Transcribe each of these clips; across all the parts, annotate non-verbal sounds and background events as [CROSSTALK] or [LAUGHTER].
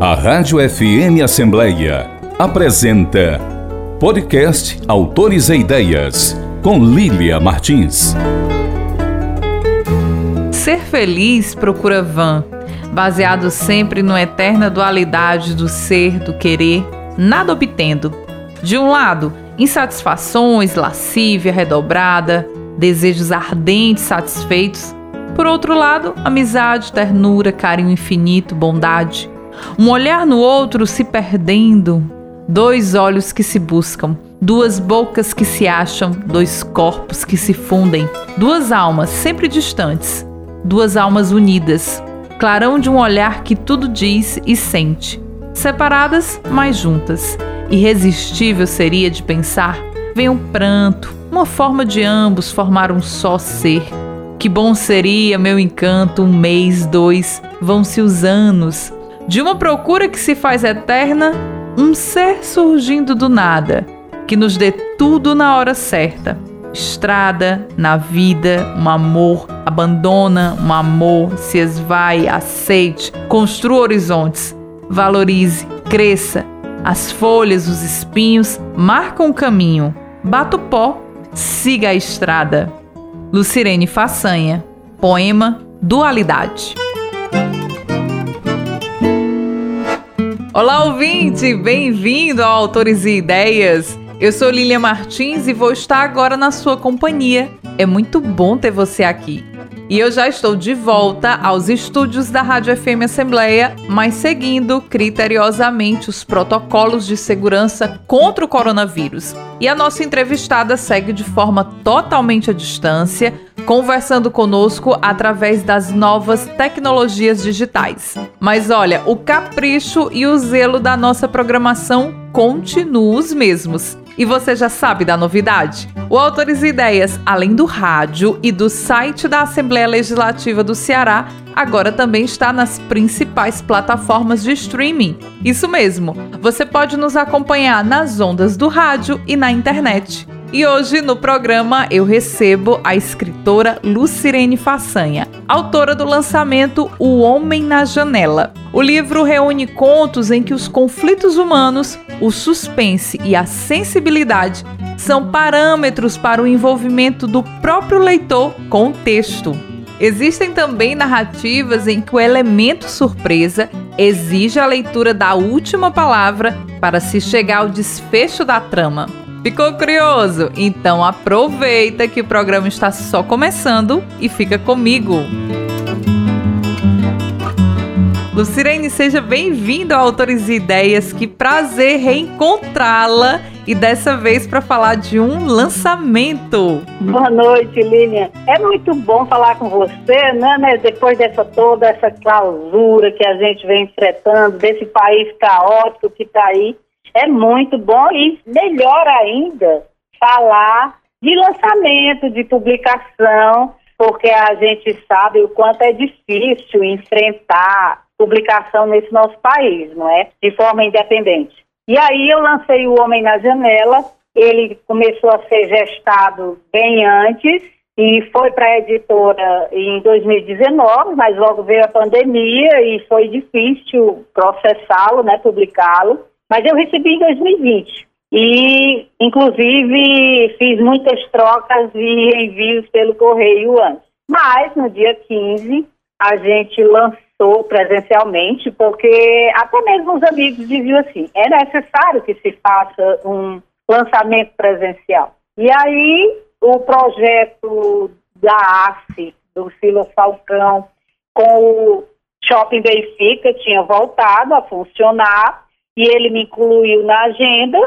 A Rádio FM Assembleia apresenta Podcast Autores e Ideias, com Lília Martins. Ser feliz procura van, baseado sempre no eterna dualidade do ser, do querer, nada obtendo. De um lado, insatisfações, lascívia redobrada, desejos ardentes satisfeitos. Por outro lado, amizade, ternura, carinho infinito, bondade. Um olhar no outro se perdendo, dois olhos que se buscam, duas bocas que se acham, dois corpos que se fundem, duas almas sempre distantes, duas almas unidas, clarão de um olhar que tudo diz e sente, separadas, mas juntas. Irresistível seria de pensar, vem um pranto, uma forma de ambos formar um só ser. Que bom seria, meu encanto, um mês, dois, vão-se os anos. De uma procura que se faz eterna, um ser surgindo do nada, que nos dê tudo na hora certa. Estrada, na vida, um amor, abandona um amor, se esvai, aceite, construa horizontes, valorize, cresça. As folhas, os espinhos marcam o caminho. Bata o pó, siga a estrada. Lucirene Façanha, poema Dualidade. Olá, ouvinte! Bem-vindo ao Autores e Ideias. Eu sou Lilia Martins e vou estar agora na sua companhia. É muito bom ter você aqui. E eu já estou de volta aos estúdios da Rádio FM Assembleia, mas seguindo criteriosamente os protocolos de segurança contra o coronavírus. E a nossa entrevistada segue de forma totalmente à distância, conversando conosco através das novas tecnologias digitais. Mas olha, o capricho e o zelo da nossa programação continuam os mesmos. E você já sabe da novidade? O Autores e Ideias, além do rádio e do site da Assembleia Legislativa do Ceará, agora também está nas principais plataformas de streaming. Isso mesmo, você pode nos acompanhar nas ondas do rádio e na internet. E hoje no programa eu recebo a escritora Lucirene Façanha, autora do lançamento O Homem na Janela. O livro reúne contos em que os conflitos humanos, o suspense e a sensibilidade são parâmetros para o envolvimento do próprio leitor com o texto. Existem também narrativas em que o elemento surpresa exige a leitura da última palavra para se chegar ao desfecho da trama. Ficou curioso? Então aproveita que o programa está só começando e fica comigo. Lucirene, seja bem-vindo ao Autores e Ideias. Que prazer reencontrá-la e dessa vez para falar de um lançamento. Boa noite, Lilian. É muito bom falar com você, né, né? Depois dessa toda essa clausura que a gente vem enfrentando, desse país caótico que está aí é muito bom e melhor ainda falar de lançamento, de publicação, porque a gente sabe o quanto é difícil enfrentar publicação nesse nosso país, não é? De forma independente. E aí eu lancei O Homem na Janela, ele começou a ser gestado bem antes e foi para a editora em 2019, mas logo veio a pandemia e foi difícil processá-lo, né, publicá-lo. Mas eu recebi em 2020. E, inclusive, fiz muitas trocas e envios pelo correio antes. Mas, no dia 15, a gente lançou presencialmente, porque até mesmo os amigos diziam assim: é necessário que se faça um lançamento presencial. E aí, o projeto da AFE, do Silas Falcão, com o Shopping Benfica, tinha voltado a funcionar e ele me incluiu na agenda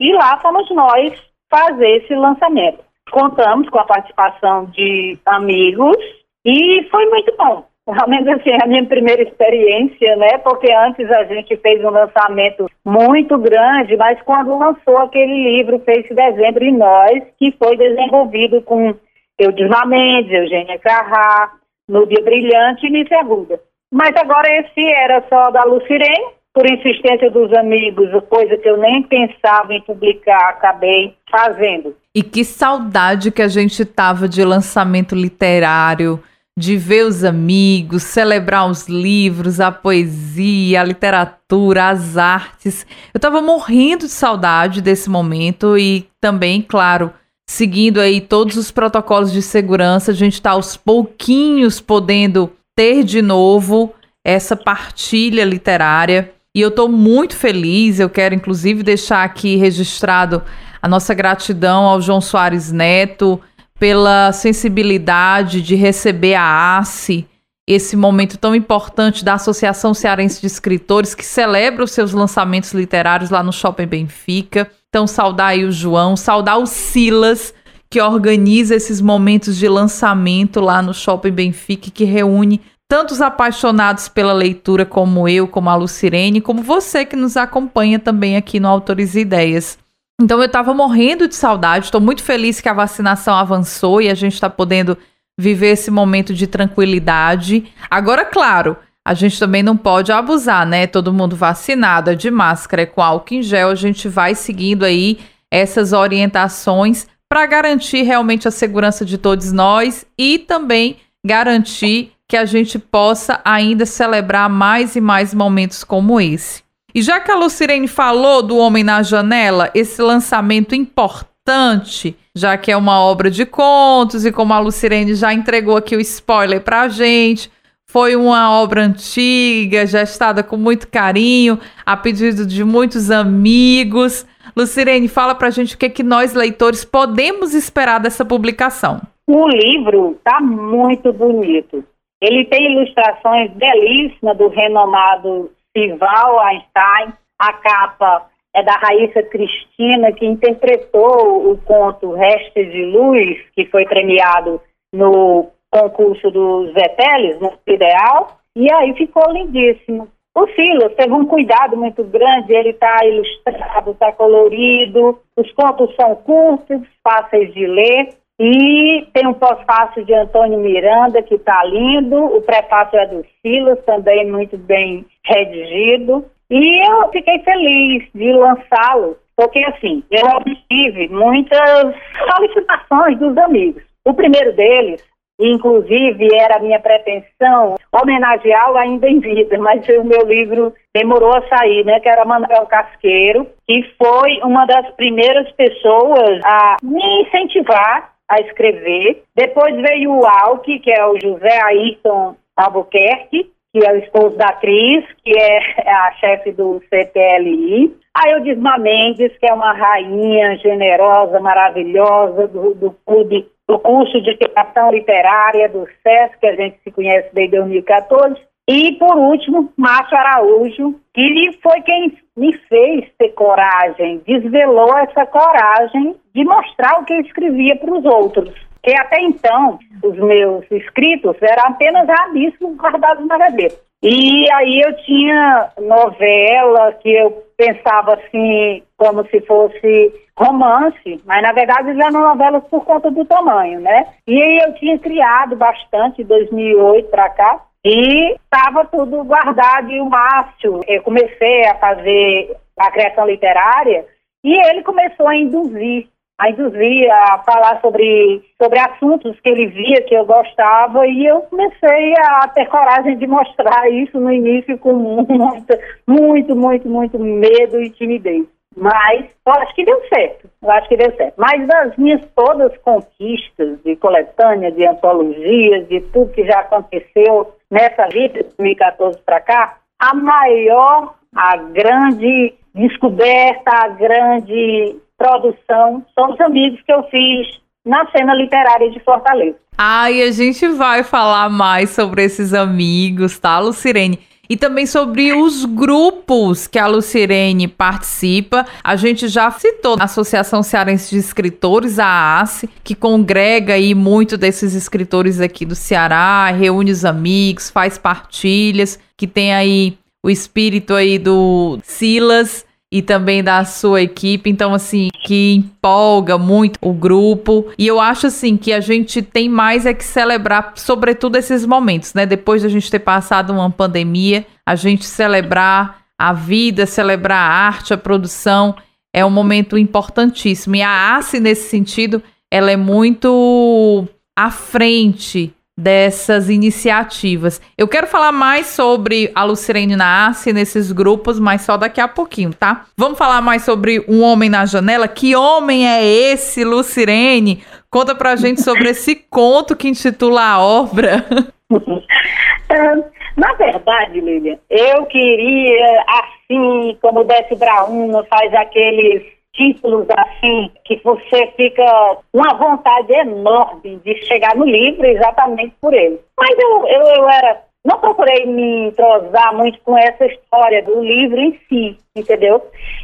e lá fomos nós fazer esse lançamento. Contamos com a participação de amigos e foi muito bom. Realmente, assim, é a minha primeira experiência, né? Porque antes a gente fez um lançamento muito grande, mas quando lançou aquele livro, fez dezembro, e nós, que foi desenvolvido com Eudilma Mendes, Eugênia Carrá, Núbia Brilhante e Nícia Arruda. Mas agora esse era só da Lucirene, por insistência dos amigos, coisa que eu nem pensava em publicar, acabei fazendo. E que saudade que a gente tava de lançamento literário, de ver os amigos, celebrar os livros, a poesia, a literatura, as artes. Eu estava morrendo de saudade desse momento e também, claro, seguindo aí todos os protocolos de segurança, a gente está aos pouquinhos podendo ter de novo essa partilha literária. E eu estou muito feliz, eu quero inclusive deixar aqui registrado a nossa gratidão ao João Soares Neto, pela sensibilidade de receber a ACE, esse momento tão importante da Associação Cearense de Escritores, que celebra os seus lançamentos literários lá no Shopping Benfica. Então, saudar aí o João, saudar o Silas, que organiza esses momentos de lançamento lá no Shopping Benfica, que reúne tantos apaixonados pela leitura como eu, como a Lucirene, como você que nos acompanha também aqui no Autores e Ideias. Então eu estava morrendo de saudade, estou muito feliz que a vacinação avançou e a gente está podendo viver esse momento de tranquilidade. Agora, claro, a gente também não pode abusar, né? Todo mundo vacinado, é de máscara, é com álcool em gel, a gente vai seguindo aí essas orientações para garantir realmente a segurança de todos nós e também garantir que a gente possa ainda celebrar mais e mais momentos como esse. E já que a Lucirene falou do Homem na Janela, esse lançamento importante, já que é uma obra de contos, e como a Lucirene já entregou aqui o spoiler pra gente, foi uma obra antiga, gestada com muito carinho, a pedido de muitos amigos. Lucirene, fala pra gente o que, é que nós, leitores, podemos esperar dessa publicação. O livro tá muito bonito. Ele tem ilustrações belíssimas do renomado Sival Einstein. A capa é da Raíssa Cristina, que interpretou o conto Restes de Luz, que foi premiado no concurso dos Veteles, no Ideal, e aí ficou lindíssimo. O Silas teve um cuidado muito grande, ele está ilustrado, está colorido, os contos são curtos, fáceis de ler, e tem um pós-fácil de Antônio Miranda, que está lindo. O prefácio é do Silas, também muito bem redigido. E eu fiquei feliz de lançá-lo, porque assim, eu obtive muitas [LAUGHS] solicitações dos amigos. O primeiro deles, inclusive, era minha pretensão homenageá-lo ainda em vida, [LAUGHS] mas o meu livro demorou a sair, né? Que era Manuel Casqueiro, que foi uma das primeiras pessoas a me incentivar a escrever. Depois veio o Alck, que é o José Ayrton Albuquerque, que é o esposo da Cris, que é [LAUGHS] a chefe do CPLI. A Eudisma Mendes, que é uma rainha generosa, maravilhosa do, do clube, do curso de criação literária do SESC, que a gente se conhece desde 2014. E, por último, Márcio Araújo, que foi quem me fez ter coragem, desvelou essa coragem de mostrar o que eu escrevia para os outros. Que até então, os meus escritos eram apenas rabiscos guardados na gaveta. E aí eu tinha novela que eu pensava assim, como se fosse romance, mas na verdade eram novelas por conta do tamanho, né? E aí eu tinha criado bastante, 2008 para cá, e estava tudo guardado e o Márcio, eu comecei a fazer a criação literária e ele começou a induzir, a induzir a falar sobre, sobre assuntos que ele via que eu gostava e eu comecei a ter coragem de mostrar isso no início com [LAUGHS] muito, muito, muito, muito medo e timidez. Mas eu acho que deu certo. Eu acho que deu certo. Mas das minhas todas conquistas de coletânea, de antologias, de tudo que já aconteceu nessa vida de 2014 para cá, a maior, a grande descoberta, a grande produção são os amigos que eu fiz na cena literária de Fortaleza. Ai, a gente vai falar mais sobre esses amigos, tá, Lucirene? E também sobre os grupos que a Lucirene participa. A gente já citou a Associação Cearense de Escritores, a ACE, que congrega aí muito desses escritores aqui do Ceará, reúne os amigos, faz partilhas, que tem aí o espírito aí do Silas e também da sua equipe. Então, assim, que empolga muito o grupo. E eu acho, assim, que a gente tem mais é que celebrar, sobretudo, esses momentos, né? Depois de a gente ter passado uma pandemia, a gente celebrar a vida, celebrar a arte, a produção, é um momento importantíssimo. E a ACE, nesse sentido, ela é muito à frente dessas iniciativas. Eu quero falar mais sobre a Lucirene Nasce nesses grupos, mas só daqui a pouquinho, tá? Vamos falar mais sobre Um Homem na Janela. Que homem é esse, Lucirene? Conta pra gente sobre [LAUGHS] esse conto que intitula a obra. [LAUGHS] Na verdade, Lilian, eu queria, assim, como Décio Brauna faz aqueles títulos assim, que você fica uma vontade enorme de chegar no livro exatamente por ele. Mas eu, eu, eu era. Não procurei me entrosar muito com essa história do livro em si, entendeu?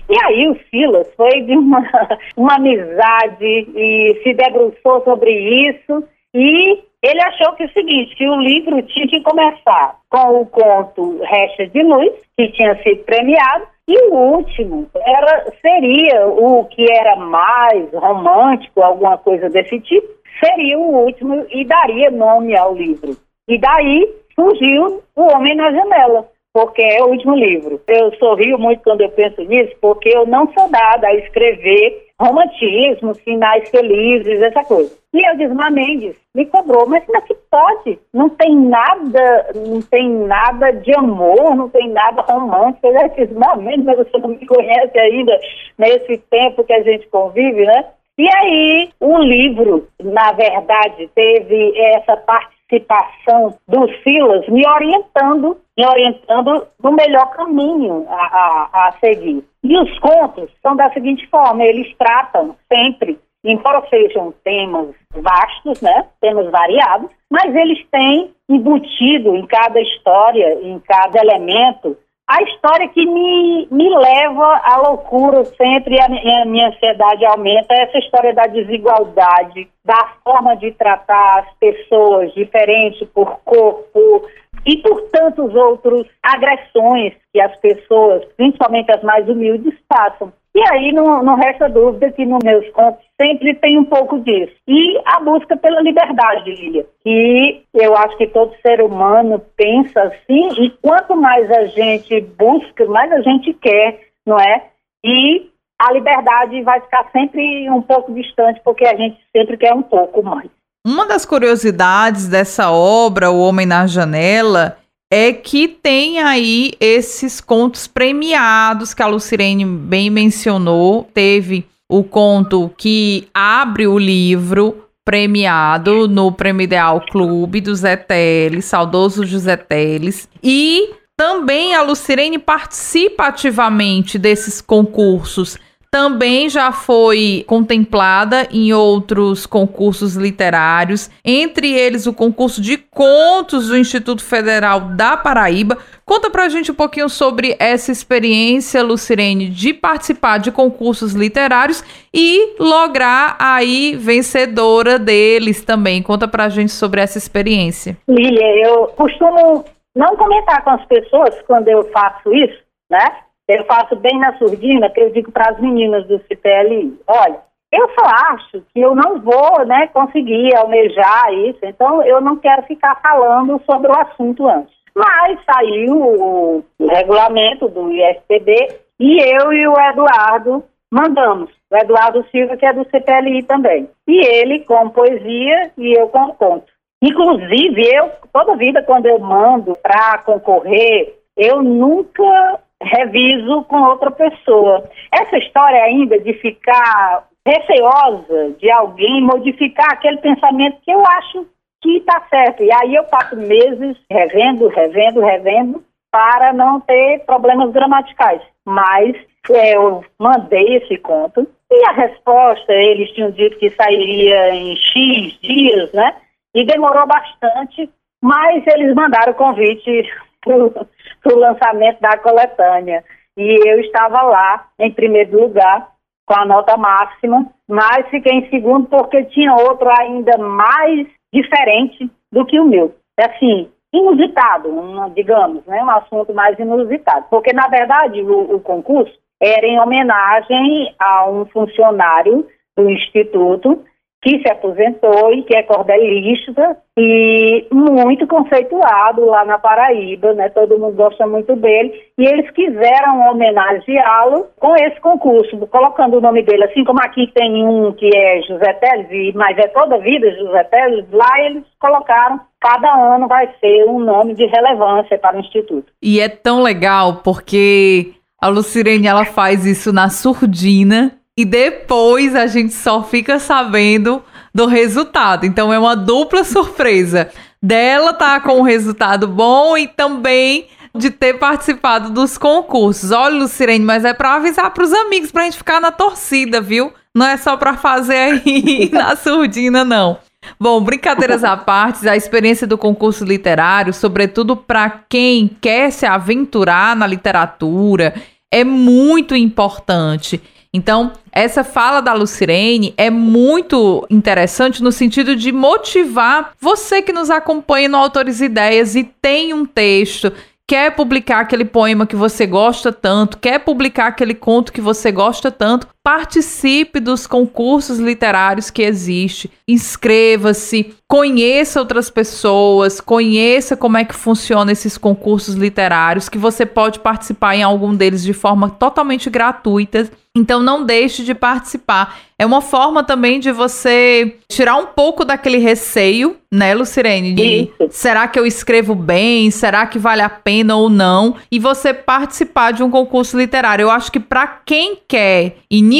E aí o Silas foi de uma, [LAUGHS] uma amizade e se debruçou sobre isso e ele achou que é o seguinte, que o livro tinha que começar com o conto Restas de Luz, que tinha sido premiado, e o último era, seria o que era mais romântico, alguma coisa desse tipo, seria o último e daria nome ao livro. E daí surgiu O Homem na Janela, porque é o último livro. Eu sorrio muito quando eu penso nisso, porque eu não sou dada a escrever romantismo, finais felizes, essa coisa. E eu disse, Mendes me cobrou, mas como é que pode? Não tem nada, não tem nada de amor, não tem nada romântico. Eu disse, Mendes, mas você não me conhece ainda nesse tempo que a gente convive, né? E aí, o livro, na verdade, teve essa participação do Silas me orientando, me orientando no melhor caminho a, a, a seguir. E os contos são da seguinte forma: eles tratam sempre embora sejam temas vastos, né, temas variados, mas eles têm embutido em cada história, em cada elemento, a história que me, me leva à loucura sempre a, a minha ansiedade aumenta, é essa história da desigualdade, da forma de tratar as pessoas diferentes por corpo e por tantos outros agressões que as pessoas, principalmente as mais humildes, passam. E aí não, não resta dúvida que nos meus contos sempre tem um pouco disso. E a busca pela liberdade, Lilia, que eu acho que todo ser humano pensa assim, e quanto mais a gente busca, mais a gente quer, não é? E a liberdade vai ficar sempre um pouco distante, porque a gente sempre quer um pouco mais. Uma das curiosidades dessa obra, O Homem na Janela, é que tem aí esses contos premiados que a Lucirene bem mencionou. Teve o conto que abre o livro premiado no Prêmio Ideal Clube do Zé Teles, saudoso José Teles. E também a Lucirene participa ativamente desses concursos também já foi contemplada em outros concursos literários, entre eles o concurso de contos do Instituto Federal da Paraíba. Conta pra gente um pouquinho sobre essa experiência, Lucirene, de participar de concursos literários e lograr aí vencedora deles também. Conta pra gente sobre essa experiência. Lilia, eu costumo não comentar com as pessoas quando eu faço isso, né? Eu faço bem na surdina, que eu digo para as meninas do CPLI, olha, eu só acho que eu não vou né, conseguir almejar isso, então eu não quero ficar falando sobre o assunto antes. Mas saiu o, regulamento do ISPB e eu e o Eduardo mandamos. O Eduardo Silva, que é do CPLI também. E ele com poesia e eu com conto. Inclusive, eu, toda vida, quando eu mando para concorrer, eu nunca reviso com outra pessoa. Essa história ainda de ficar receosa de alguém modificar aquele pensamento que eu acho que está certo. E aí eu passo meses revendo, revendo, revendo, para não ter problemas gramaticais. Mas é, eu mandei esse conto e a resposta, eles tinham dito que sairia em X dias, né? E demorou bastante, mas eles mandaram o convite para o lançamento da coletânea. E eu estava lá, em primeiro lugar, com a nota máxima, mas fiquei em segundo porque tinha outro ainda mais diferente do que o meu. Assim, inusitado, digamos, né, um assunto mais inusitado. Porque, na verdade, o, o concurso era em homenagem a um funcionário do Instituto que se aposentou e que é cordelista e muito conceituado lá na Paraíba, né? Todo mundo gosta muito dele e eles quiseram homenageá-lo com esse concurso, colocando o nome dele, assim como aqui tem um que é José Teles, mas é toda a vida José Teles, lá eles colocaram cada ano vai ser um nome de relevância para o instituto. E é tão legal porque a Lucirene ela faz isso na surdina e depois a gente só fica sabendo do resultado. Então é uma dupla surpresa dela tá com um resultado bom e também de ter participado dos concursos. Olha, Lucirene, mas é para avisar para os amigos pra gente ficar na torcida, viu? Não é só para fazer aí [LAUGHS] na surdina não. Bom, brincadeiras à parte, a experiência do concurso literário, sobretudo para quem quer se aventurar na literatura, é muito importante. Então, essa fala da Lucirene é muito interessante no sentido de motivar você que nos acompanha no Autores Ideias e tem um texto quer publicar aquele poema que você gosta tanto, quer publicar aquele conto que você gosta tanto, participe dos concursos literários que existe, inscreva-se, conheça outras pessoas, conheça como é que funciona esses concursos literários, que você pode participar em algum deles de forma totalmente gratuita. Então não deixe de participar. É uma forma também de você tirar um pouco daquele receio, né, Lucirene? De será que eu escrevo bem? Será que vale a pena ou não? E você participar de um concurso literário. Eu acho que para quem quer iniciar,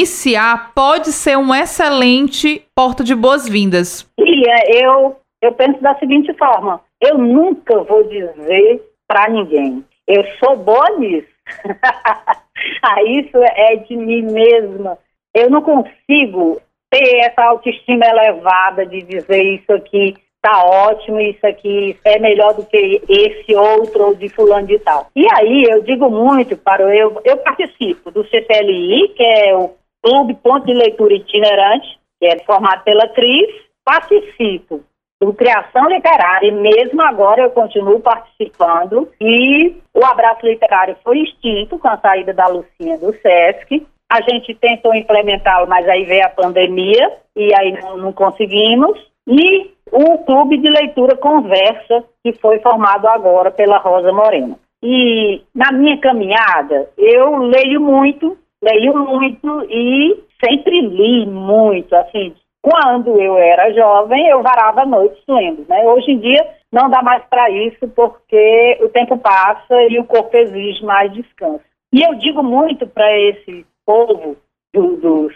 pode ser um excelente porta de boas-vindas. Lia, eu, eu penso da seguinte forma: eu nunca vou dizer para ninguém, eu sou boa nisso. [LAUGHS] ah, isso é de mim mesma. Eu não consigo ter essa autoestima elevada de dizer isso aqui tá ótimo, isso aqui é melhor do que esse outro ou de fulano de tal. E aí eu digo muito para eu, eu participo do CPLI, que é o Clube Ponto de Leitura Itinerante, que é formado pela Cris, participo do Criação Literária, e mesmo agora eu continuo participando, e o Abraço Literário foi extinto com a saída da Lucinha do SESC, a gente tentou implementá-lo, mas aí veio a pandemia, e aí não, não conseguimos, e o Clube de Leitura Conversa, que foi formado agora pela Rosa Moreno. E na minha caminhada, eu leio muito, leio muito e sempre li muito, assim, quando eu era jovem, eu varava noites lendo, né? Hoje em dia não dá mais para isso porque o tempo passa e o corpo exige mais descanso. E eu digo muito para esse povo do, dos,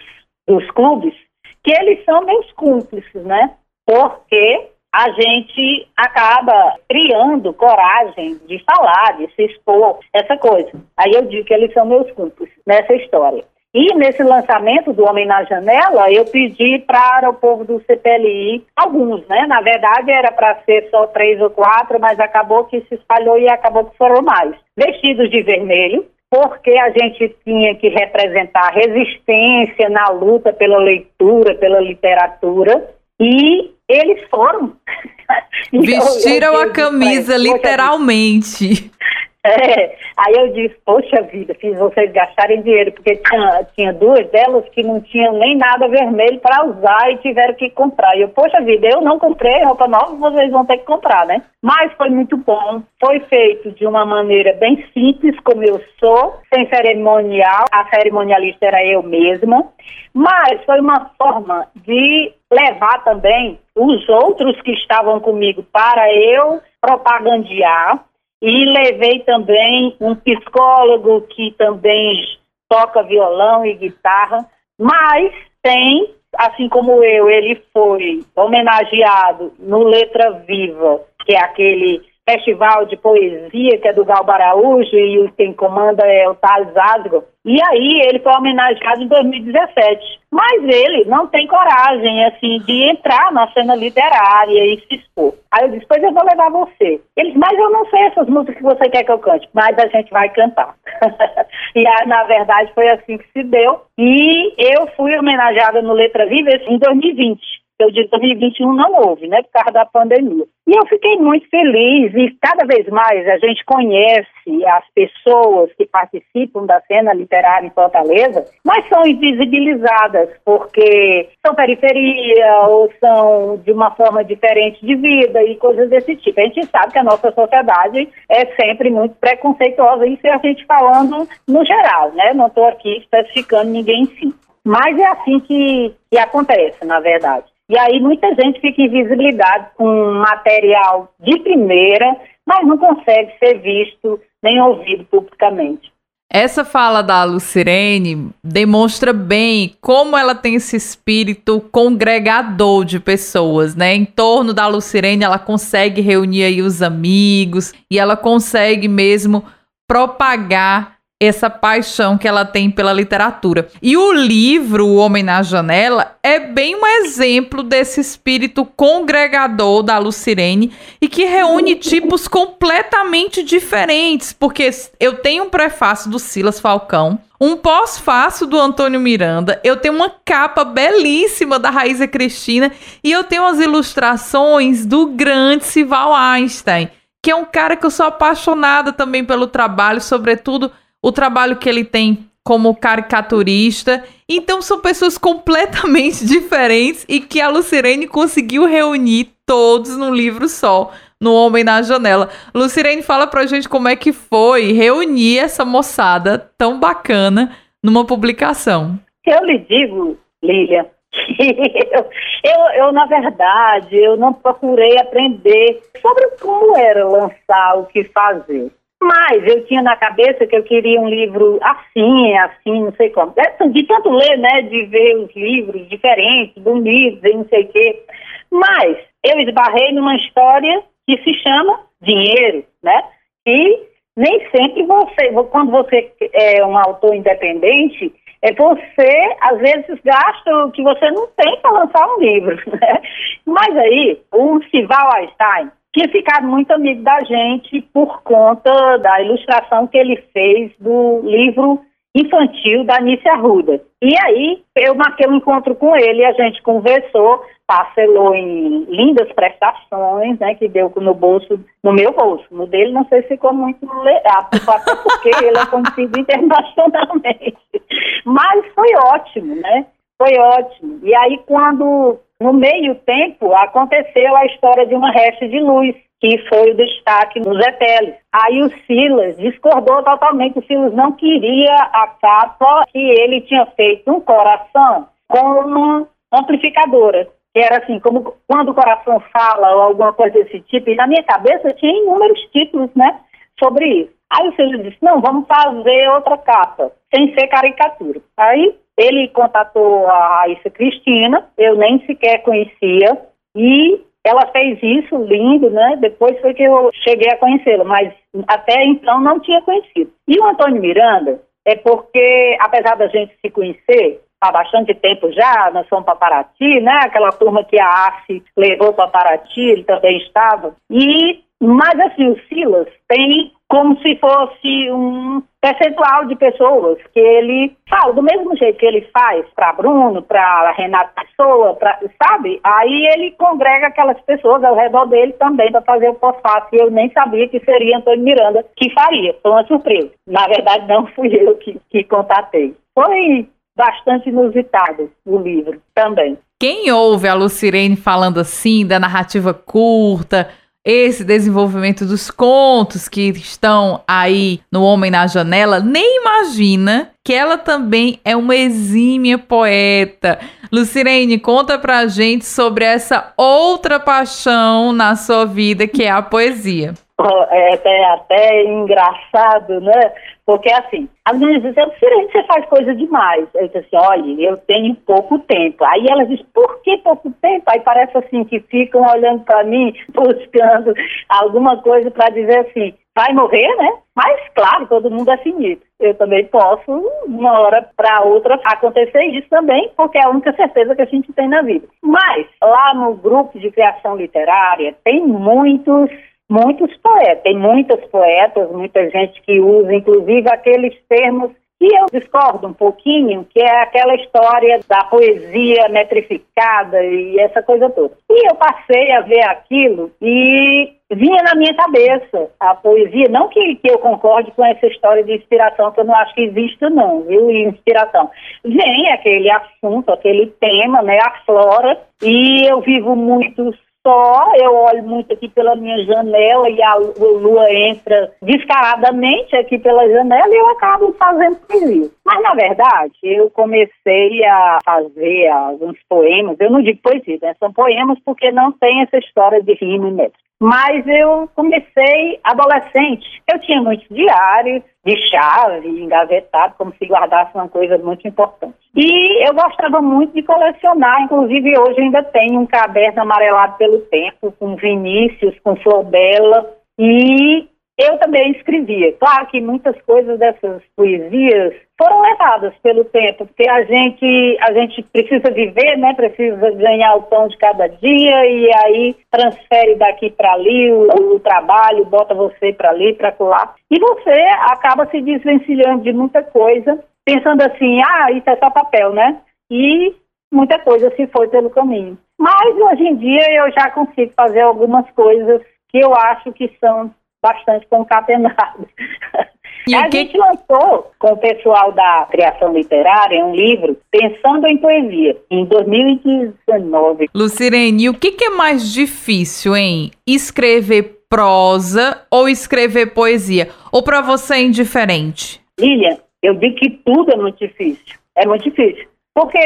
dos clubes que eles são meus cúmplices, né? Porque a gente acaba criando coragem de falar, de se expor, essa coisa. Aí eu digo que eles são meus cúmplices nessa história. E nesse lançamento do Homem na Janela, eu pedi para o povo do CPLI, alguns, né? Na verdade era para ser só três ou quatro, mas acabou que se espalhou e acabou que foram mais. Vestidos de vermelho, porque a gente tinha que representar resistência na luta pela leitura, pela literatura, e eles foram. [LAUGHS] Vestiram eu, eu, a camisa, literalmente. É, aí eu disse, poxa vida, fiz vocês gastarem dinheiro, porque tinha, tinha duas delas que não tinham nem nada vermelho para usar e tiveram que comprar. E eu, poxa vida, eu não comprei roupa nova, vocês vão ter que comprar, né? Mas foi muito bom, foi feito de uma maneira bem simples, como eu sou, sem cerimonial, a cerimonialista era eu mesma, mas foi uma forma de levar também os outros que estavam comigo para eu propagandear. E levei também um psicólogo que também toca violão e guitarra, mas tem, assim como eu, ele foi homenageado no Letra Viva, que é aquele festival de poesia que é do Gal Araújo e quem comanda é o Thales Asgo. E aí ele foi homenageado em 2017. Mas ele não tem coragem, assim, de entrar na cena literária e se expor. Aí eu disse, pois eu vou levar você. Ele mas eu não sei essas músicas que você quer que eu cante, mas a gente vai cantar. [LAUGHS] e aí, na verdade, foi assim que se deu. E eu fui homenageada no Letra Viva em 2020 porque o de 2021 não houve, né, por causa da pandemia. E eu fiquei muito feliz e cada vez mais a gente conhece as pessoas que participam da cena literária em Fortaleza, mas são invisibilizadas porque são periferia ou são de uma forma diferente de vida e coisas desse tipo. A gente sabe que a nossa sociedade é sempre muito preconceituosa, isso é a gente falando no geral, né? Não estou aqui especificando ninguém em si. Mas é assim que, que acontece, na verdade. E aí muita gente fica em visibilidade com material de primeira, mas não consegue ser visto nem ouvido publicamente. Essa fala da Lucirene demonstra bem como ela tem esse espírito congregador de pessoas, né? Em torno da Lucirene, ela consegue reunir aí os amigos e ela consegue mesmo propagar essa paixão que ela tem pela literatura. E o livro O Homem na Janela é bem um exemplo desse espírito congregador da Lucirene e que reúne tipos completamente diferentes, porque eu tenho um prefácio do Silas Falcão, um pós-fácil do Antônio Miranda, eu tenho uma capa belíssima da Raíza Cristina e eu tenho as ilustrações do grande Sival Einstein, que é um cara que eu sou apaixonada também pelo trabalho, sobretudo o trabalho que ele tem como caricaturista. Então são pessoas completamente [LAUGHS] diferentes e que a Lucirene conseguiu reunir todos num livro só, no Homem na Janela. Lucirene, fala pra gente como é que foi reunir essa moçada tão bacana numa publicação. Eu lhe digo, Lília, eu, [LAUGHS] eu, eu, na verdade, eu não procurei aprender sobre como era lançar, o que fazer. Mas eu tinha na cabeça que eu queria um livro assim, assim, não sei como. É, de tanto ler, né? De ver os livros diferentes, bonitos e não sei o quê. Mas eu esbarrei numa história que se chama dinheiro, né? E nem sempre você, quando você é um autor independente, é você, às vezes, gasta o que você não tem para lançar um livro. [LAUGHS] Né? Mas aí, o Sival Einstein, tinha ficado muito amigo da gente por conta da ilustração que ele fez do livro infantil da Nícia Arruda. E aí eu marquei um encontro com ele, a gente conversou, parcelou em lindas prestações, né, que deu no bolso, no meu bolso. No dele não sei se ficou muito legal, até porque ele é conhecido [LAUGHS] internacionalmente. Mas foi ótimo, né? Foi ótimo. E aí quando no meio tempo, aconteceu a história de uma resta de luz, que foi o destaque nos ETLs. Aí o Silas discordou totalmente, o Silas não queria a capa que ele tinha feito um coração com uma amplificadora, que era assim, como quando o coração fala ou alguma coisa desse tipo, e na minha cabeça tinha inúmeros títulos, né, sobre isso. Aí o Silas disse, não, vamos fazer outra capa, sem ser caricatura. Aí ele contatou a Raíssa Cristina, eu nem sequer conhecia, e ela fez isso lindo, né? Depois foi que eu cheguei a conhecê-la, mas até então não tinha conhecido. E o Antônio Miranda é porque, apesar da gente se conhecer há bastante tempo já, nós fomos para Paraty, né? Aquela turma que a AFE levou para Paraty, ele também estava. E, mas assim, o Silas tem como se fosse um percentual de pessoas que ele fala do mesmo jeito que ele faz para Bruno, para Renato Pessoa, pra, sabe? Aí ele congrega aquelas pessoas ao redor dele também para fazer o pós-fácil. E eu nem sabia que seria Antônio Miranda que faria. Foi uma surpresa. Na verdade, não fui eu que, que contatei. Foi bastante inusitado o livro também. Quem ouve a Lucirene falando assim, da narrativa curta, esse desenvolvimento dos contos que estão aí no Homem na Janela, nem imagina que ela também é uma exímia poeta. Lucirene, conta pra gente sobre essa outra paixão na sua vida, que é a poesia. É até, até engraçado, né? Porque assim, as meninas dizem, você faz coisa demais. Eu disse assim, olha, eu tenho pouco tempo. Aí elas dizem, por que pouco tempo? Aí parece assim que ficam olhando para mim, [LAUGHS] buscando alguma coisa para dizer assim, vai morrer, né? Mas, claro, todo mundo é finito. Eu também posso, uma hora para outra, acontecer isso também, porque é a única certeza que a gente tem na vida. Mas, lá no grupo de criação literária, tem muitos muitos poetas, tem muitas poetas, muita gente que usa, inclusive, aqueles termos E eu discordo um pouquinho, que é aquela história da poesia metrificada e essa coisa toda. E eu passei a ver aquilo e vinha na minha cabeça a poesia, não que, que eu concorde com essa história de inspiração, que eu não acho que existe não, viu, inspiração. Vem aquele assunto, aquele tema, né, a flora, e eu vivo muito só, eu olho muito aqui pela minha janela e a lua entra descaradamente aqui pela janela e eu acabo fazendo poesia. Mas, na verdade, eu comecei a fazer alguns poemas, eu não digo poesia, né? são poemas porque não tem essa história de rima e métrica. Mas eu comecei adolescente. Eu tinha muitos diários de chave, engavetado, como se guardasse uma coisa muito importante. E eu gostava muito de colecionar, inclusive hoje ainda tenho um caderno amarelado pelo tempo, com Vinícius, com Flor Bela, e eu também escrevia. Claro que muitas coisas dessas poesias foram levadas pelo tempo, porque a gente, a gente precisa viver, né? Precisa ganhar o pão de cada dia e aí transfere daqui para ali o, o, trabalho, bota você para ali, para lá. E você acaba se desvencilhando de muita coisa, pensando assim, ah, isso é só papel, né? E muita coisa se foi pelo caminho. Mas hoje em dia eu já consigo fazer algumas coisas que eu acho que são bastante concatenado. E a que... gente lançou com o pessoal da criação literária um livro Pensando em Poesia, em 2019. Lucirene, o que, que é mais difícil, hein? Escrever prosa ou escrever poesia? Ou para você é indiferente? Lilian, eu digo que tudo é muito difícil. É muito difícil. Porque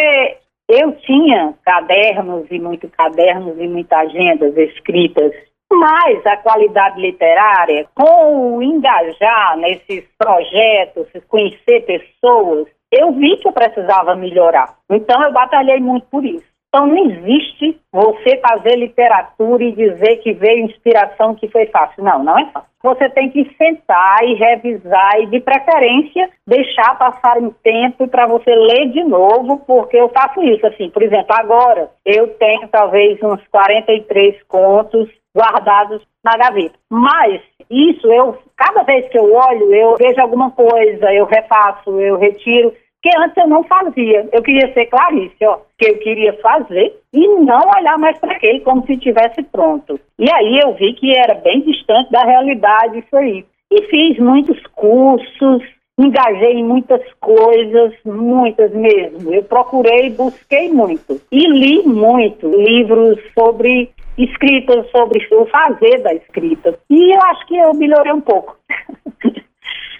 eu tinha cadernos e muitos cadernos e muitas agendas escritas mas a qualidade literária, com o engajar nesses projetos, conhecer pessoas, eu vi que eu precisava melhorar. Então eu batalhei muito por isso. Então não existe você fazer literatura e dizer que veio inspiração que foi fácil. Não, não é fácil. Você tem que sentar e revisar e, de preferência, deixar passar um tempo para você ler de novo, porque eu faço isso. Assim, por exemplo, agora eu tenho talvez uns 43 contos guardados na gaveta. Mas isso eu, cada vez que eu olho, eu vejo alguma coisa, eu refaço, eu retiro, que antes eu não fazia. Eu queria ser Clarice, ó, que eu queria fazer e não olhar mais para aquele como se tivesse pronto. E aí eu vi que era bem distante da realidade isso aí. E fiz muitos cursos, engajei em muitas coisas, muitas mesmo. Eu procurei, busquei muito e li muito livros sobre escrita sobre o fazer da escrita. E eu acho que eu melhorei um pouco. [LAUGHS]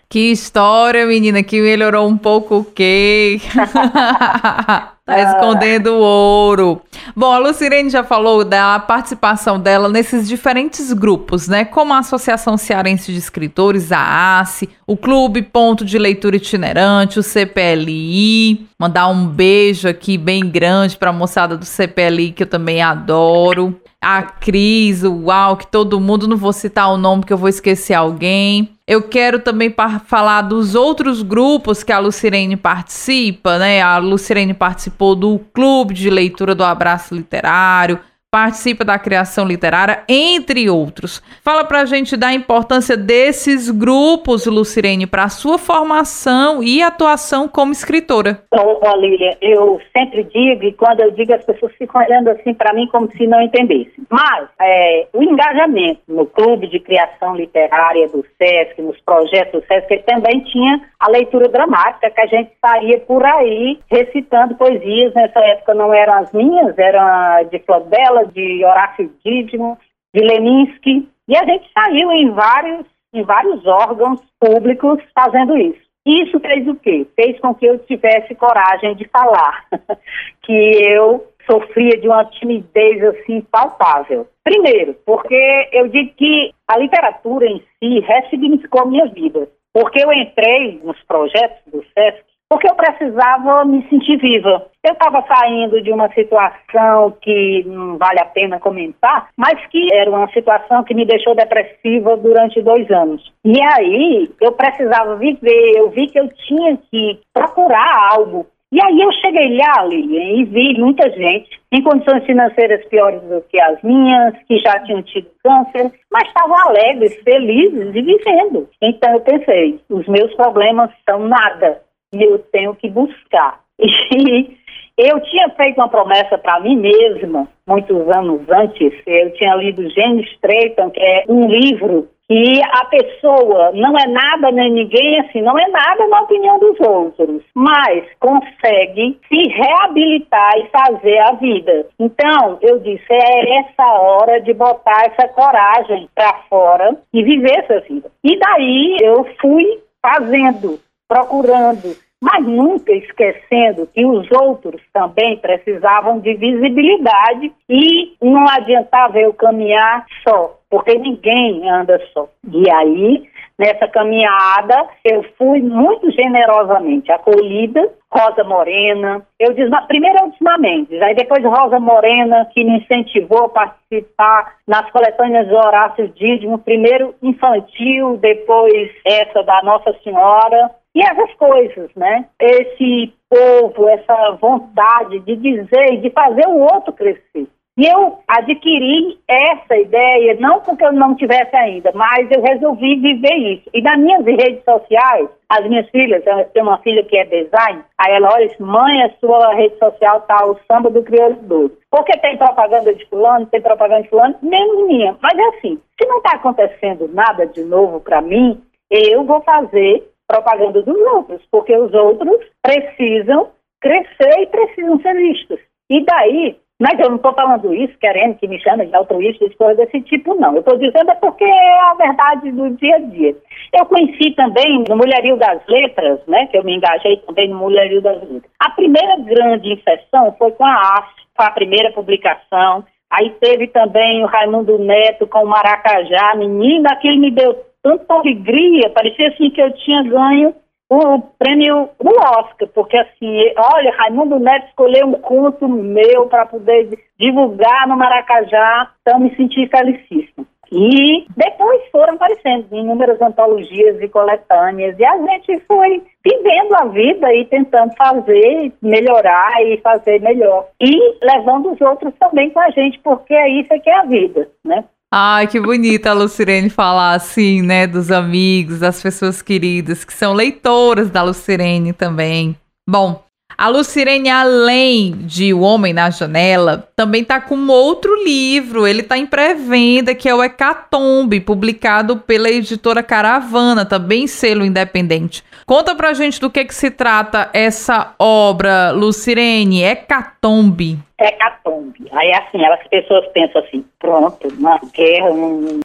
Que história, menina, que melhorou um pouco o quê? [LAUGHS] tá ah. escondendo o ouro. Bom, a Lucirene já falou da participação dela nesses diferentes grupos, né? Como a Associação Cearense de Escritores, a ACE, o Clube Ponto de Leitura Itinerante, o CPLI. Mandar um beijo aqui bem grande para a moçada do CPLI, que eu também adoro a Cris, o Uau, que todo mundo, não vou citar o nome que eu vou esquecer alguém. Eu quero também falar dos outros grupos que a Lucirene participa, né? A Lucirene participou do Clube de Leitura do Abraço Literário, participa da criação literária, entre outros. Fala pra gente da importância desses grupos, Lucirene, para a sua formação e atuação como escritora. Ô, oh, Lília, eu sempre digo, e quando eu digo, as pessoas ficam olhando assim para mim como se não entendessem. Mas é, o engajamento no clube de criação literária do SESC, nos projetos do SESC, também tinha a leitura dramática, que a gente saía por aí recitando poesias. Nessa época não eram as minhas, eram de Flobela, de Horácio Dídimo, de Leninski, e a gente saiu em vários, em vários órgãos públicos fazendo isso. Isso fez o quê? Fez com que eu tivesse coragem de falar, [LAUGHS] que eu sofria de uma timidez assim palpável. Primeiro, porque eu digo que a literatura em si ressignificou minha vida. Porque eu entrei nos projetos do SESC porque eu precisava me sentir viva. Eu estava saindo de uma situação que não vale a pena comentar, mas que era uma situação que me deixou depressiva durante dois anos. E aí eu precisava viver, eu vi que eu tinha que procurar algo. E aí eu cheguei lá, Lilian, e vi muita gente em condições financeiras piores do que as minhas, que já tinham tido câncer, mas estavam alegres, felizes e vivendo. Então eu pensei, os meus problemas são nada e eu tenho que buscar. [LAUGHS] E eu tinha feito uma promessa para mim mesma, muitos anos antes, eu tinha lido James Strayton, que é um livro que a pessoa não é nada nem ninguém, assim, não é nada na opinião dos outros, mas consegue se reabilitar e fazer a vida. Então, eu disse, é essa hora de botar essa coragem para fora e viver essa vida. E daí eu fui fazendo, procurando, mas nunca esquecendo que os outros também precisavam de visibilidade e não adiantava eu caminhar só, porque ninguém anda só. E aí, nessa caminhada, eu fui muito generosamente acolhida. Rosa Morena, eu disse, primeiro eu disse Mendes, aí depois Rosa Morena, que me incentivou a participar nas coletâneas de Horácio Dídimo, primeiro infantil, depois essa da Nossa Senhora, e essas coisas, né? Esse povo, essa vontade de dizer e de fazer o outro crescer. E eu adquiri essa ideia, não porque eu não tivesse ainda, mas eu resolvi viver isso. E nas minhas redes sociais, as minhas filhas, eu tenho uma filha que é design, aí ela olha mãe, a sua rede social tá o samba do doido. Porque tem propaganda de fulano, tem propaganda de fulano, menos minha. Mas é assim, se não está acontecendo nada de novo para mim, eu vou fazer propaganda dos outros, porque os outros precisam crescer e precisam ser vistos. E daí, mas eu não estou falando isso querendo que me chame de altruísta e coisas desse tipo, não. Eu estou dizendo é porque é a verdade do dia a dia. Eu conheci também no Mulherio das Letras, né, que eu me engajei também no Mulherio das Letras. A primeira grande infecção foi com a AF, foi a primeira publicação. Aí teve também o Raimundo Neto com o Maracajá. Menina, aquilo me deu tanta alegria, parecia assim que eu tinha ganho o prêmio o Oscar, porque assim, olha, Raimundo Neto escolheu um conto meu para poder divulgar no Maracajá, então me senti felicíssima. E depois foram aparecendo inúmeras antologias e coletâneas, e a gente foi vivendo a vida e tentando fazer, melhorar e fazer melhor. E levando os outros também com a gente, porque é isso que é a vida, né? Ai, que bonita a Lucirene falar assim, né, dos amigos, das pessoas queridas, que são leitoras da Lucirene também. Bom, a Lucirene, além de O Homem na Janela, também tá com outro livro. Ele tá em pré-venda, que é o Hecatombe, publicado pela editora Caravana, também selo independente. Conta pra gente do que, que se trata essa obra, Lucirene, Hecatombe. Hecatombe. Aí, assim, as pessoas pensam assim, pronto, uma guerra, um,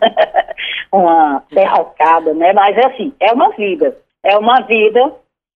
[LAUGHS] uma derrocada, né? Mas é assim, é uma vida. É uma vida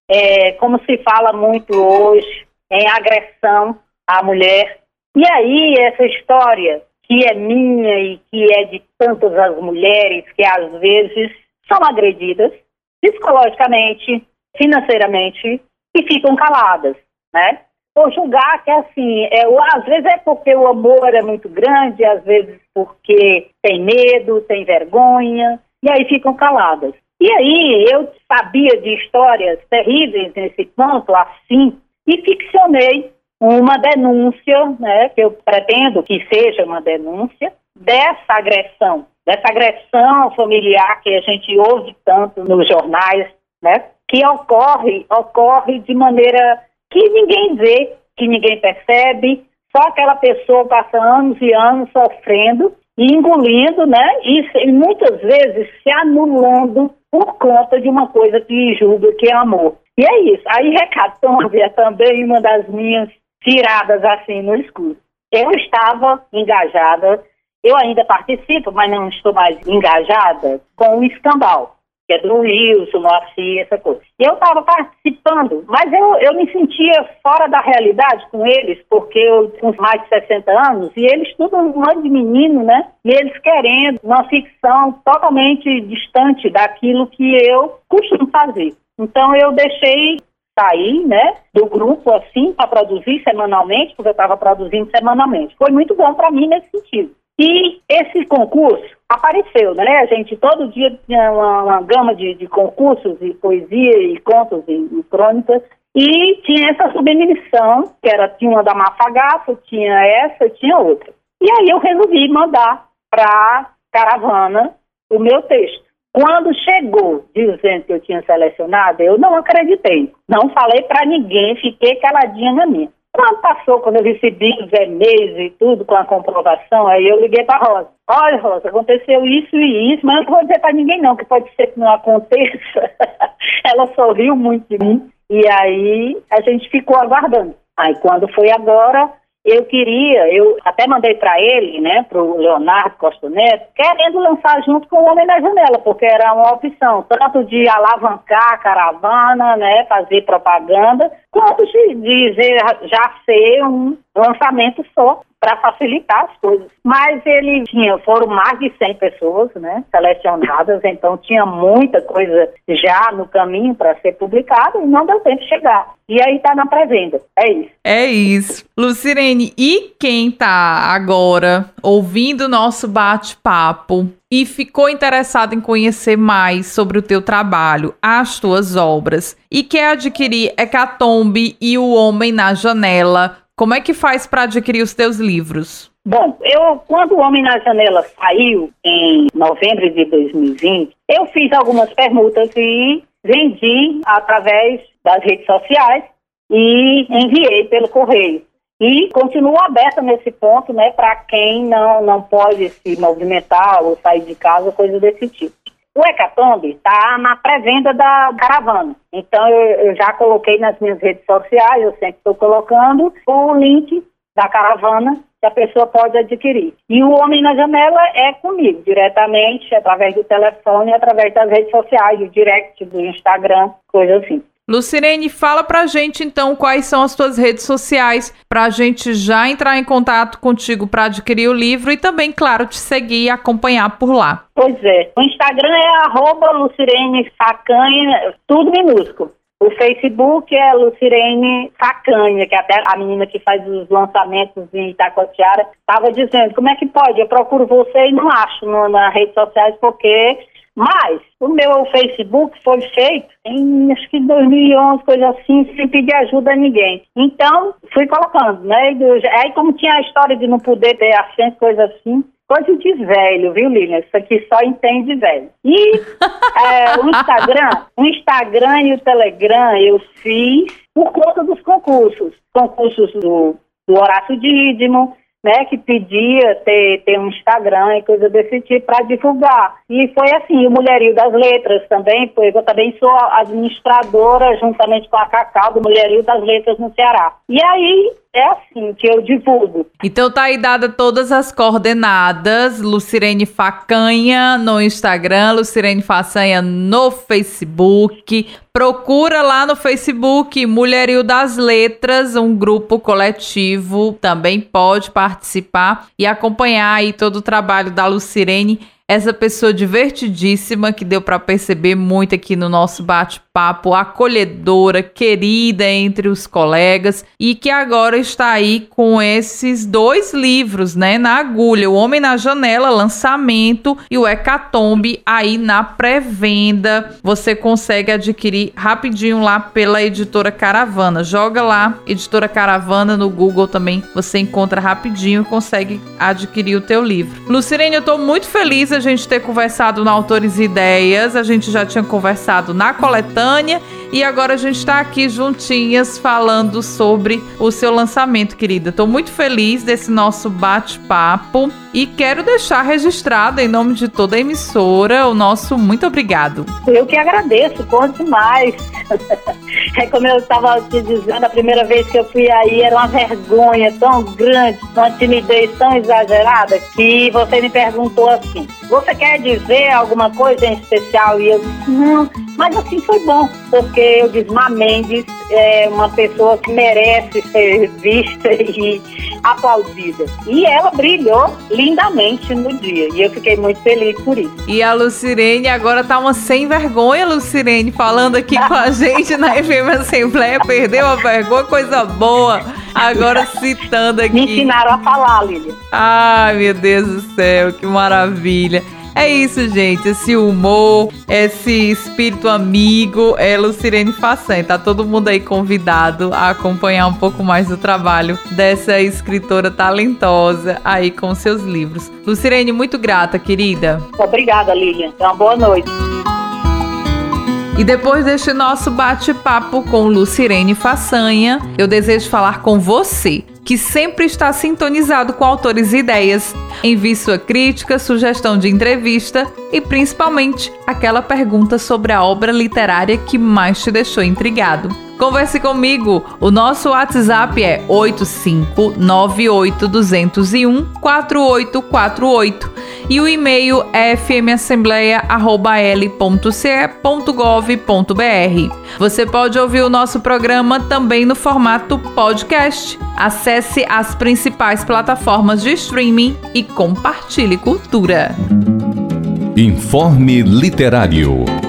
é, como se fala muito hoje, em agressão à mulher. E aí, essa história que é minha e que é de tantas as mulheres que às vezes são agredidas psicologicamente, financeiramente e ficam caladas, né? Por julgar que assim, é, às vezes é porque o amor é muito grande, às vezes porque tem medo, tem vergonha, e aí ficam caladas. E aí eu sabia de histórias terríveis nesse ponto, assim, e ficcionei uma denúncia, né, que eu pretendo que seja uma denúncia, dessa agressão, dessa agressão familiar que a gente ouve tanto nos jornais, né, que ocorre, ocorre de maneira que ninguém vê, que ninguém percebe, só aquela pessoa passa anos e anos sofrendo e engolindo, né, e, e muitas vezes se anulando por conta de uma coisa que julga que é amor. E é isso. Aí Hecatombe é também uma das minhas tiradas assim no escuro. Eu estava engajada, eu ainda participo, mas não estou mais engajada com o escambau que é do Rio, Sumoaci, essa coisa. E eu estava participando, mas eu, eu me sentia fora da realidade com eles, porque eu com mais de 60 anos, e eles tudo um monte de menino, né? E eles querendo uma ficção totalmente distante daquilo que eu costumo fazer. Então eu deixei sair, né, do grupo assim para produzir semanalmente, porque eu estava produzindo semanalmente. Foi muito bom para mim nesse sentido. E esse concurso apareceu, né? A gente todo dia tinha uma, uma gama de, de, concursos e poesia e contos e, e, crônicas. E tinha essa submissão, que era, tinha uma da Mafagato, tinha essa, tinha outra. E aí eu resolvi mandar para Caravana o meu texto. Quando chegou dizendo que eu tinha selecionado, eu não acreditei. Não falei para ninguém, fiquei caladinha na minha. Quando passou, quando eu recebi os e-mails e tudo com a comprovação, aí eu liguei para Rosa. Olha, Rosa, aconteceu isso e isso, mas eu não vou dizer para ninguém não, que pode ser que não aconteça. [LAUGHS] Ela sorriu muito de mim e aí a gente ficou aguardando. Aí quando foi agora, eu queria, eu até mandei para ele, né, para o Leonardo Costa Neto, querendo lançar junto com o Homem na Janela, porque era uma opção, tanto de alavancar a caravana, né, fazer propaganda, quanto de, de já ser um lançamento só para facilitar as coisas. Mas ele tinha, foram mais de 100 pessoas, né, selecionadas, então tinha muita coisa já no caminho para ser publicado e não deu tempo de chegar. E aí tá na pré-venda. É isso. É isso. Lucirene, e quem tá agora ouvindo o nosso bate-papo e ficou interessado em conhecer mais sobre o teu trabalho, as tuas obras e quer adquirir Hecatombe e O Homem na Janela, como é que faz para adquirir os teus livros? Bom, eu quando o Homem na Janela saiu em novembro de 2020, eu fiz algumas permutas e vendi através das redes sociais e enviei pelo correio. E continuo aberta nesse ponto, né, para quem não, não pode se movimentar ou sair de casa, coisa desse tipo. O Hecatombe está na pré-venda da caravana. Então, eu, eu, já coloquei nas minhas redes sociais, eu sempre estou colocando o link da caravana que a pessoa pode adquirir. E o Homem na Janela é comigo, diretamente, através do telefone, através das redes sociais, do direct, do Instagram, coisa assim. Lucirene, fala pra gente então quais são as tuas redes sociais pra gente já entrar em contato contigo para adquirir o livro e também, claro, te seguir e acompanhar por lá. Pois é. O Instagram é arroba Lucirene Facanha, tudo minúsculo. O Facebook é Lucirene Facanha, que até a menina que faz os lançamentos em Itacoatiara estava dizendo, como é que pode? Eu procuro você e não acho no, nas redes sociais porque mas o meu Facebook foi feito em acho que 2011, coisa assim, sem pedir ajuda a ninguém. Então, fui colocando, né? Aí, como tinha a história de não poder ter assento, coisa assim, coisa de velho, viu, Lilian? Isso aqui só entende velho. E [LAUGHS] é, o Instagram, o Instagram e o Telegram eu fiz por conta dos concursos. Concursos do, do Horácio Dídimo, né, que pedia ter, ter um Instagram e coisa desse tipo para divulgar. E foi assim, o Mulherio das Letras também, porque eu também sou administradora, juntamente com a Cacau, do Mulherio das Letras no Ceará. E aí, é assim que eu divulgo. Então tá aí dada todas as coordenadas, Lucirene Facanha no Instagram, Lucirene Façanha no Facebook. Procura lá no Facebook Mulherio das Letras, um grupo coletivo, também pode participar e acompanhar aí todo o trabalho da Lucirene essa pessoa divertidíssima que deu para perceber muito aqui no nosso bate-papo, acolhedora, querida entre os colegas e que agora está aí com esses dois livros, né, na agulha, O Homem na Janela, lançamento e o Hecatombe aí na pré-venda. Você consegue adquirir rapidinho lá pela editora Caravana. Joga lá, editora Caravana no Google também, você encontra rapidinho e consegue adquirir o teu livro. Lucirene, eu tô muito feliz a gente ter conversado no Autores e Ideias, a gente já tinha conversado na coletânea e agora a gente está aqui juntinhas falando sobre o seu lançamento, querida. Estou muito feliz desse nosso bate-papo e quero deixar registrado em nome de toda a emissora o nosso muito obrigado. Eu que agradeço, conte mais. É como eu estava te dizendo, a primeira vez que eu fui aí era uma vergonha tão grande, uma timidez tão exagerada, que você me perguntou assim: você quer dizer alguma coisa em especial? E eu disse: não, mas assim foi bom, porque eu disse: Mendes é uma pessoa que merece ser vista [LAUGHS] e aplaudida. E ela brilhou lindamente no dia, e eu fiquei muito feliz por isso. E a Lucirene agora tá uma sem vergonha, Lucirene, falando aqui com a [LAUGHS] gente na FM FM Assembleia perdeu a vergonha, coisa boa. Agora citando aqui. Me ensinaram a falar, Lilian. Ai, meu Deus do céu, que maravilha. É isso, gente. Esse humor, esse espírito amigo é Lucirene Façanha. Tá todo mundo aí convidado a acompanhar um pouco mais do trabalho dessa escritora talentosa aí com seus livros. Lucirene, muito grata, querida. Obrigada, Lilian. Uma boa noite. E depois deste nosso bate-papo com Lucirene Façanha, eu desejo falar com você, que sempre está sintonizado com autores e ideias. Envie sua crítica, sugestão de entrevista e principalmente aquela pergunta sobre a obra literária que mais te deixou intrigado. Converse comigo. O nosso WhatsApp é 85982014848 e o e-mail é fmassembleia@l.ce.gov.br. Você pode ouvir o nosso programa também no formato podcast. Acesse as principais plataformas de streaming e compartilhe cultura. Informe Literário.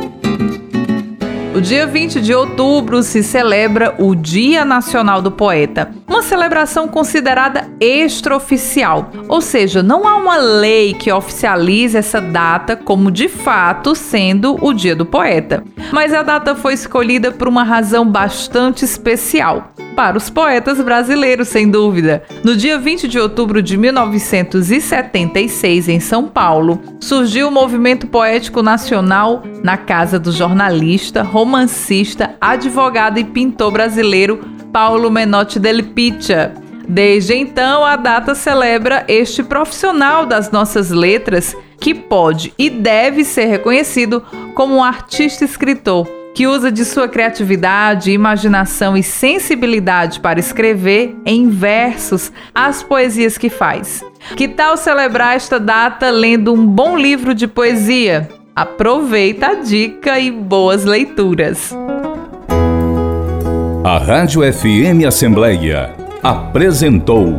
O dia 20 de outubro se celebra o Dia Nacional do Poeta, uma celebração considerada extraoficial, ou seja, não há uma lei que oficialize essa data como de fato sendo o Dia do Poeta. Mas a data foi escolhida por uma razão bastante especial para os poetas brasileiros, sem dúvida. No dia 20 de outubro de 1976, em São Paulo, surgiu o movimento poético nacional na casa do jornalista, romancista, advogado e pintor brasileiro Paulo Menotti del Piccia. Desde então, a data celebra este profissional das nossas letras que pode e deve ser reconhecido como um artista escritor que usa de sua criatividade, imaginação e sensibilidade para escrever em versos as poesias que faz. Que tal celebrar esta data lendo um bom livro de poesia? Aproveita a dica e boas leituras. A Rádio FM Assembleia apresentou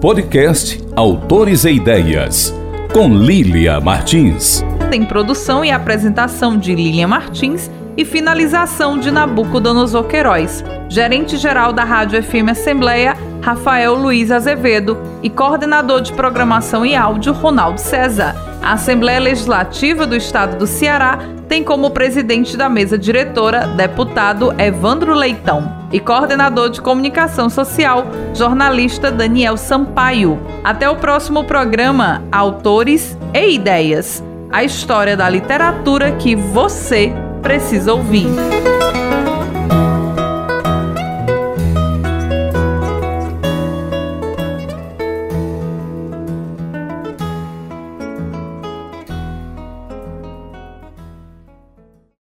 podcast Autores e Ideias com Lília Martins. Tem produção e apresentação de Lília Martins e finalização de Nabucodonosor Queiroz, gerente-geral da Rádio FM Assembleia, Rafael Luiz Azevedo, e coordenador de programação e áudio, Ronaldo César. A Assembleia Legislativa do Estado do Ceará tem como presidente da mesa diretora deputado Evandro Leitão e coordenador de comunicação social, jornalista Daniel Sampaio. Até o próximo programa Autores e Ideias a história da literatura que você precisa ouvir.